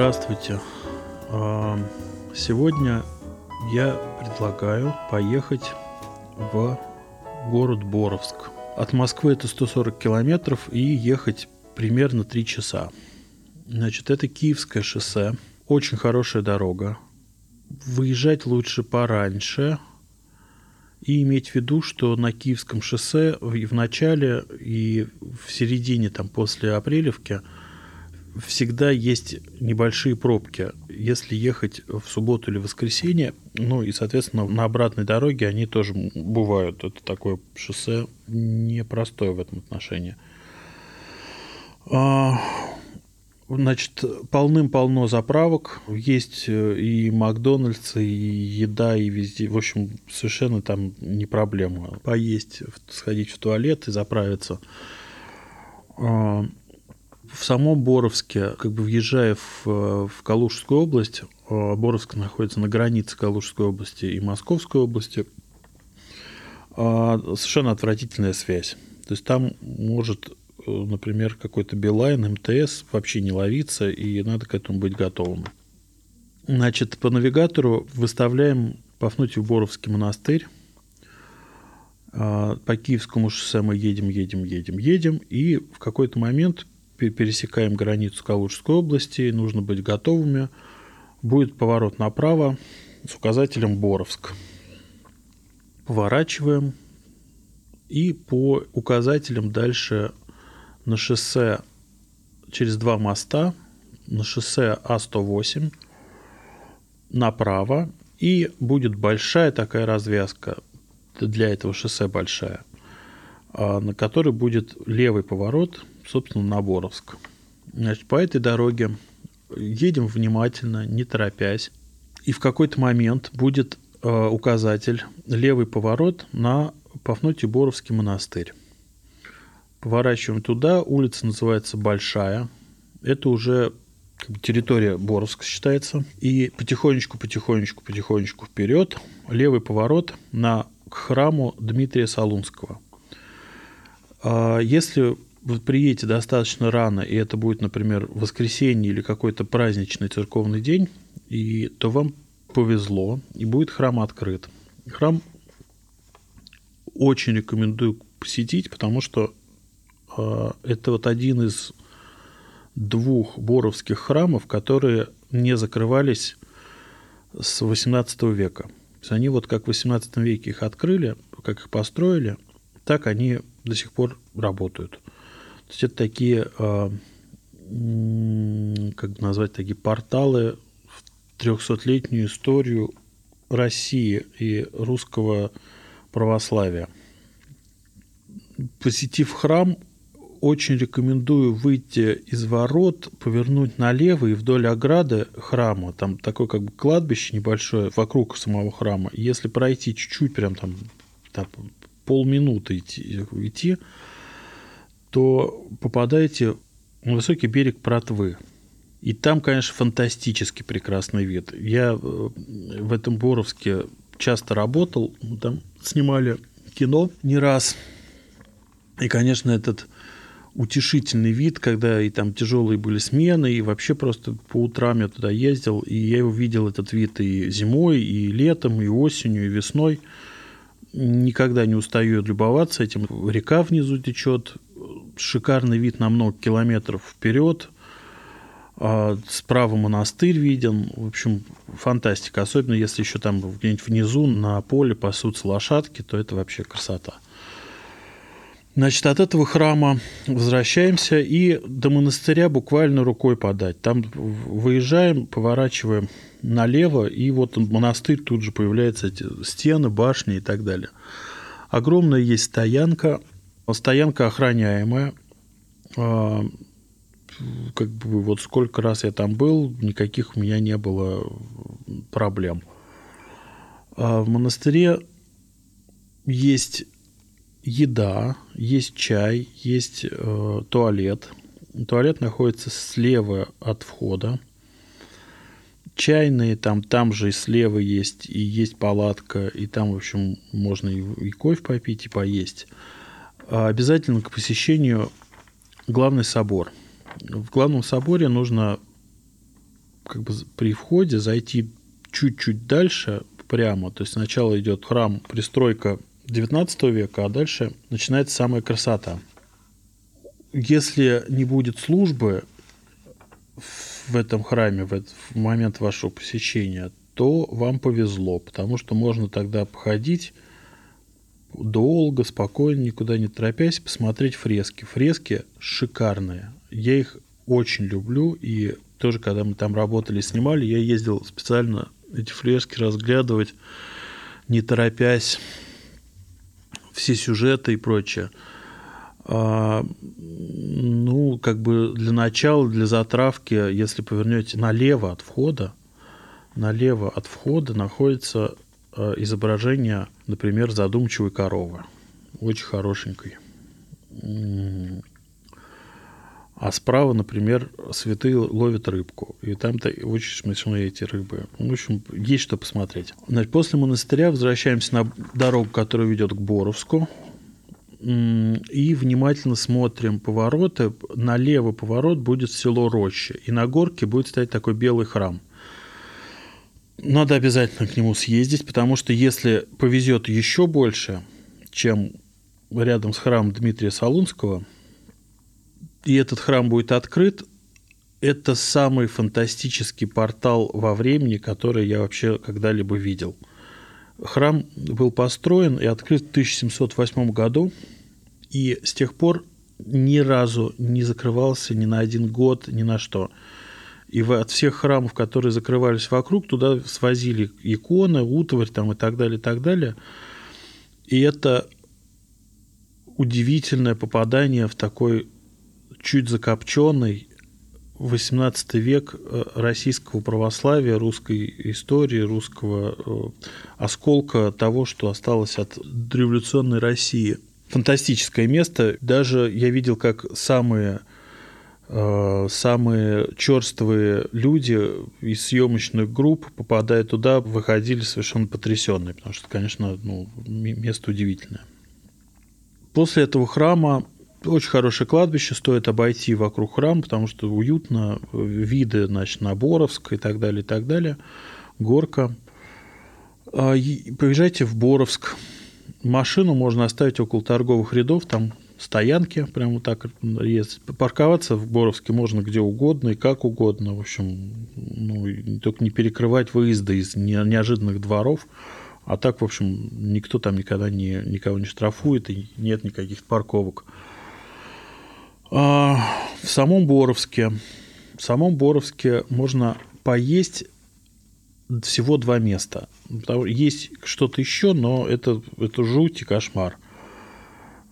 Здравствуйте. А, Сегодня я предлагаю поехать в город Боровск. От Москвы это 140 километров и ехать примерно 3 часа. Значит, это Киевское шоссе. Очень хорошая дорога. Выезжать лучше пораньше. И иметь в виду, что на Киевском шоссе и в начале, и в середине, там, после Апрелевки – всегда есть небольшие пробки. Если ехать в субботу или воскресенье, ну и, соответственно, на обратной дороге они тоже бывают. Это такое шоссе непростое в этом отношении. А, значит, полным-полно заправок. Есть э, и Макдональдс, и еда, и везде. В общем, совершенно там не проблема. Поесть, сходить в туалет и заправиться. В самом Боровске, как бы въезжая в, в Калужскую область, а Боровск находится на границе Калужской области и Московской области, а, совершенно отвратительная связь. То есть там может, например, какой-то Билайн, МТС вообще не ловиться, и надо к этому быть готовым. Значит, по навигатору выставляем Пафнутьев Боровский монастырь. А, по Киевскому шоссе мы едем, едем, едем, едем, и в какой-то момент пересекаем границу Калужской области, нужно быть готовыми. Будет поворот направо с указателем Боровск. Поворачиваем и по указателям дальше на шоссе через два моста, на шоссе А108 направо, и будет большая такая развязка, для этого шоссе большая, а, на которой будет левый поворот собственно, на Боровск. Значит, по этой дороге едем внимательно, не торопясь. И в какой-то момент будет э, указатель левый поворот на Пафнутий Боровский монастырь. Поворачиваем туда, улица называется Большая. Это уже территория Боровска считается. И потихонечку, потихонечку, потихонечку вперед левый поворот на к храму Дмитрия Солунского. А если вы приедете достаточно рано, и это будет, например, воскресенье или какой-то праздничный церковный день, и, то вам повезло, и будет храм открыт. Храм очень рекомендую посетить, потому что э, это вот один из двух боровских храмов, которые не закрывались с 18 века. То есть они вот как в 18 веке их открыли, как их построили, так они до сих пор работают. То есть это такие, а, как назвать, такие порталы в 300-летнюю историю России и русского православия. Посетив храм, очень рекомендую выйти из ворот, повернуть налево и вдоль ограды храма. Там такое как бы кладбище небольшое вокруг самого храма. Если пройти чуть-чуть, прям там, там полминуты идти, идти то попадаете на высокий берег Протвы. И там, конечно, фантастически прекрасный вид. Я э, в этом Боровске часто работал, там снимали кино не раз. И, конечно, этот утешительный вид, когда и там тяжелые были смены, и вообще просто по утрам я туда ездил, и я увидел этот вид и зимой, и летом, и осенью, и весной. Никогда не устаю любоваться этим. Река внизу течет, шикарный вид на много километров вперед. А, справа монастырь виден. В общем, фантастика. Особенно если еще там где-нибудь внизу на поле пасутся лошадки, то это вообще красота. Значит, от этого храма возвращаемся и до монастыря буквально рукой подать. Там выезжаем, поворачиваем налево, и вот монастырь тут же появляются эти стены, башни и так далее. Огромная есть стоянка, Стоянка охраняемая. А, как бы вот сколько раз я там был, никаких у меня не было проблем. А в монастыре есть еда, есть чай, есть э, туалет. Туалет находится слева от входа. Чайные там, там же и слева есть, и есть палатка, и там, в общем, можно и, и кофе попить, и поесть. А обязательно к посещению главный собор. В главном соборе нужно как бы при входе зайти чуть-чуть дальше прямо. То есть сначала идет храм, пристройка 19 века, а дальше начинается самая красота. Если не будет службы в этом храме в, этот, в момент вашего посещения, то вам повезло, потому что можно тогда походить долго, спокойно, никуда не торопясь, посмотреть фрески. Фрески шикарные. Я их очень люблю, и тоже, когда мы там работали, снимали, я ездил специально эти фрески разглядывать, не торопясь, все сюжеты и прочее. А, ну, как бы для начала, для затравки, если повернете налево от входа, налево от входа находится изображение, например, задумчивой коровы. Очень хорошенькой. А справа, например, святые ловят рыбку. И там-то очень смешные эти рыбы. В общем, есть что посмотреть. Значит, после монастыря возвращаемся на дорогу, которая ведет к Боровску. И внимательно смотрим повороты. Налево поворот будет село Роща. И на горке будет стоять такой белый храм. Надо обязательно к нему съездить, потому что если повезет еще больше, чем рядом с храмом Дмитрия Солунского – и этот храм будет открыт, это самый фантастический портал во времени, который я вообще когда-либо видел. Храм был построен и открыт в 1708 году, и с тех пор ни разу не закрывался ни на один год, ни на что. И от всех храмов, которые закрывались вокруг, туда свозили иконы, утварь там, и так далее, и так далее. И это удивительное попадание в такой чуть закопченный 18 век э, российского православия, русской истории, русского э, осколка того, что осталось от революционной России. Фантастическое место. Даже я видел, как самые самые черствые люди из съемочных групп, попадая туда, выходили совершенно потрясенные, потому что, конечно, ну, место удивительное. После этого храма очень хорошее кладбище, стоит обойти вокруг храма, потому что уютно, виды, значит, на Боровск и так далее, и так далее, горка. А, поезжайте в Боровск. Машину можно оставить около торговых рядов, там стоянки, прямо вот так есть. Парковаться в Боровске можно где угодно и как угодно. В общем, ну, только не перекрывать выезды из неожиданных дворов. А так, в общем, никто там никогда не, никого не штрафует и нет никаких парковок. А, в самом Боровске, в самом Боровске можно поесть всего два места. Есть что-то еще, но это, это жуть и кошмар.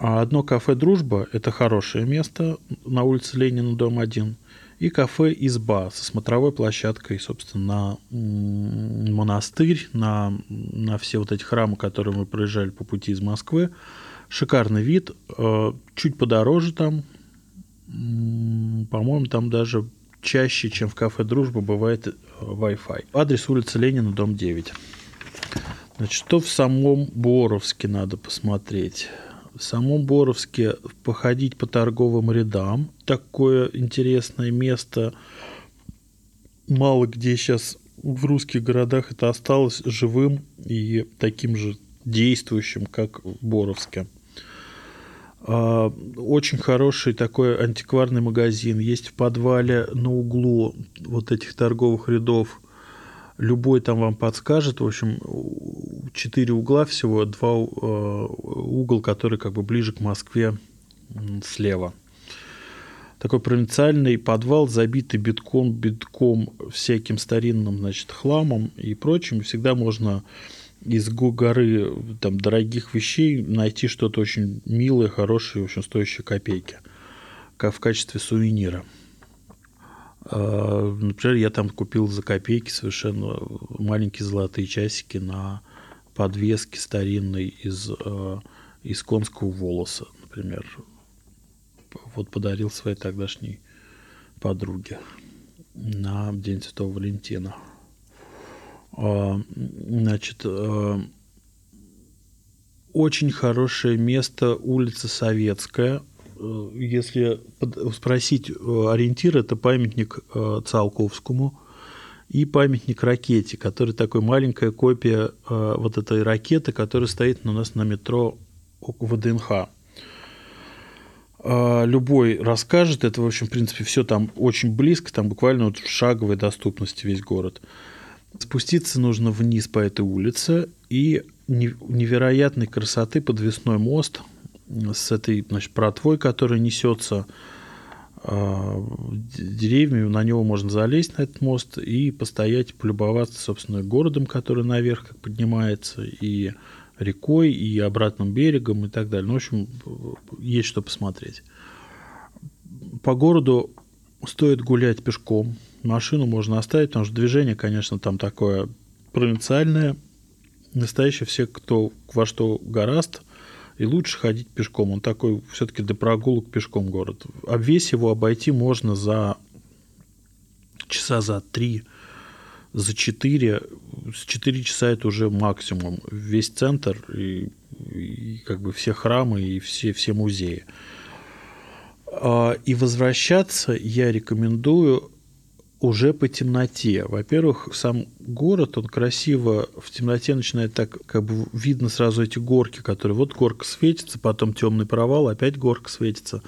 А одно кафе «Дружба» – это хорошее место на улице Ленина, дом 1. И кафе «Изба» со смотровой площадкой, собственно, на монастырь, на, на все вот эти храмы, которые мы проезжали по пути из Москвы. Шикарный вид, э, чуть подороже там, по-моему, там даже чаще, чем в кафе «Дружба», бывает э, Wi-Fi. Адрес улица Ленина, дом 9. Значит, что в самом Боровске надо посмотреть? В самом Боровске походить по торговым рядам. Такое интересное место. Мало где сейчас в русских городах это осталось живым и таким же действующим, как в Боровске. А, очень хороший такой антикварный магазин. Есть в подвале на углу вот этих торговых рядов. Любой там вам подскажет. В общем, четыре угла всего, два а, угол, который как бы ближе к Москве слева. Такой провинциальный подвал, забитый битком, битком всяким старинным, значит, хламом и прочим. Всегда можно из горы там, дорогих вещей найти что-то очень милое, хорошее, в общем, стоящее копейки, как в качестве сувенира. А, например, я там купил за копейки совершенно маленькие золотые часики на подвеске старинной из, а, из конского волоса, например. Вот подарил своей тогдашней подруге на День Святого Валентина. А, значит, а, очень хорошее место улица Советская. Э, если спросить э, ориентир, это памятник э, Циолковскому. И памятник ракете, который такой маленькая копия э, вот этой ракеты, которая стоит у нас на метро ВДНХ. Э, любой расскажет, это, в общем, в принципе, все там очень близко, там буквально вот в шаговой доступности весь город. Спуститься нужно вниз по этой улице, и невероятной красоты подвесной мост с этой значит, протвой, которая несется деревьями, на него можно залезть, на этот мост, и постоять, полюбоваться, собственно, городом, который наверх как поднимается, и рекой, и обратным берегом, и так далее. Ну, в общем, есть что посмотреть. По городу стоит гулять пешком. Машину можно оставить, потому что движение, конечно, там такое провинциальное. Настоящее все, кто во что гораст – и лучше ходить пешком. Он такой все-таки для прогулок пешком город. А весь его обойти можно за часа за три, за четыре. С четыре часа это уже максимум. Весь центр и, и как бы все храмы и все, все музеи. А, и возвращаться я рекомендую уже по темноте. Во-первых, сам город, он красиво в темноте начинает так, как бы видно сразу эти горки, которые вот горка светится, потом темный провал, опять горка светится.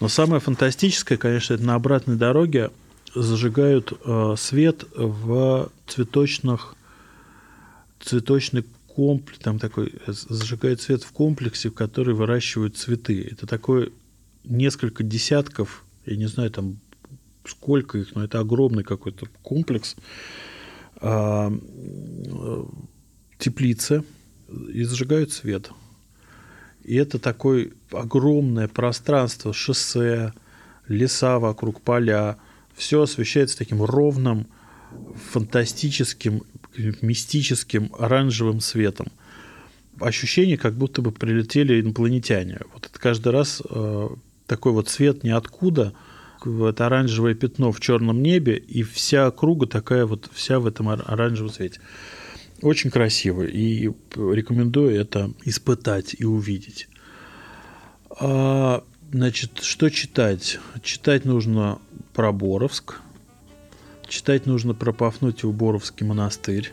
Но самое фантастическое, конечно, это на обратной дороге зажигают э, свет в цветочных цветочный комплекс, там такой зажигают свет в комплексе, в который выращивают цветы. Это такой несколько десятков, я не знаю, там сколько их, но это огромный какой-то комплекс, а, теплицы, и зажигают свет. И это такое огромное пространство, шоссе, леса вокруг, поля. Все освещается таким ровным, фантастическим, мистическим оранжевым светом. Ощущение, как будто бы прилетели инопланетяне. Вот это каждый раз э, такой вот свет ниоткуда – это оранжевое пятно в черном небе, и вся округа такая вот, вся в этом оранжевом цвете. Очень красиво, и рекомендую это испытать и увидеть. А, значит, что читать? Читать нужно про Боровск, читать нужно про Пафнутьев Боровский монастырь,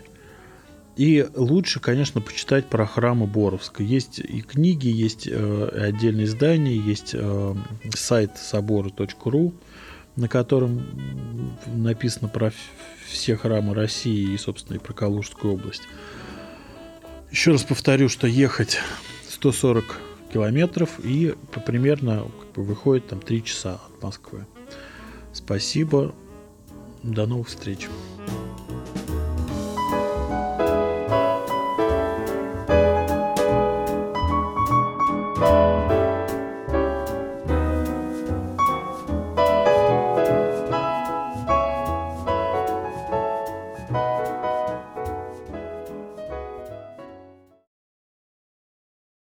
и лучше, конечно, почитать про храмы Боровска. Есть и книги, есть э, отдельные издания, есть э, сайт собора.ру, на котором написано про все храмы России и, собственно, и про Калужскую область. Еще раз повторю, что ехать 140 километров и примерно как бы, выходит там 3 часа от Москвы. Спасибо. До новых встреч.